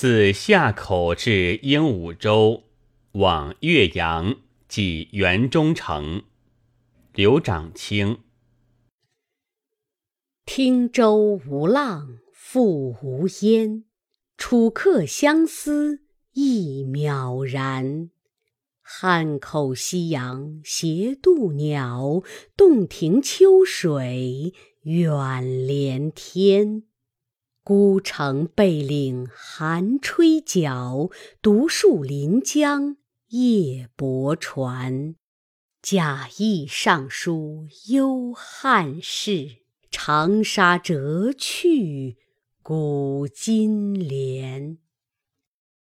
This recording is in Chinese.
自夏口至鹦鹉洲，往岳阳，即元中城。刘长卿。汀州无浪，复无烟。楚客相思，意渺然。汉口夕阳斜渡鸟，洞庭秋水远连天。孤城背岭寒吹角，独树临江夜泊船。贾谊上书幽汉事，长沙折去古今连。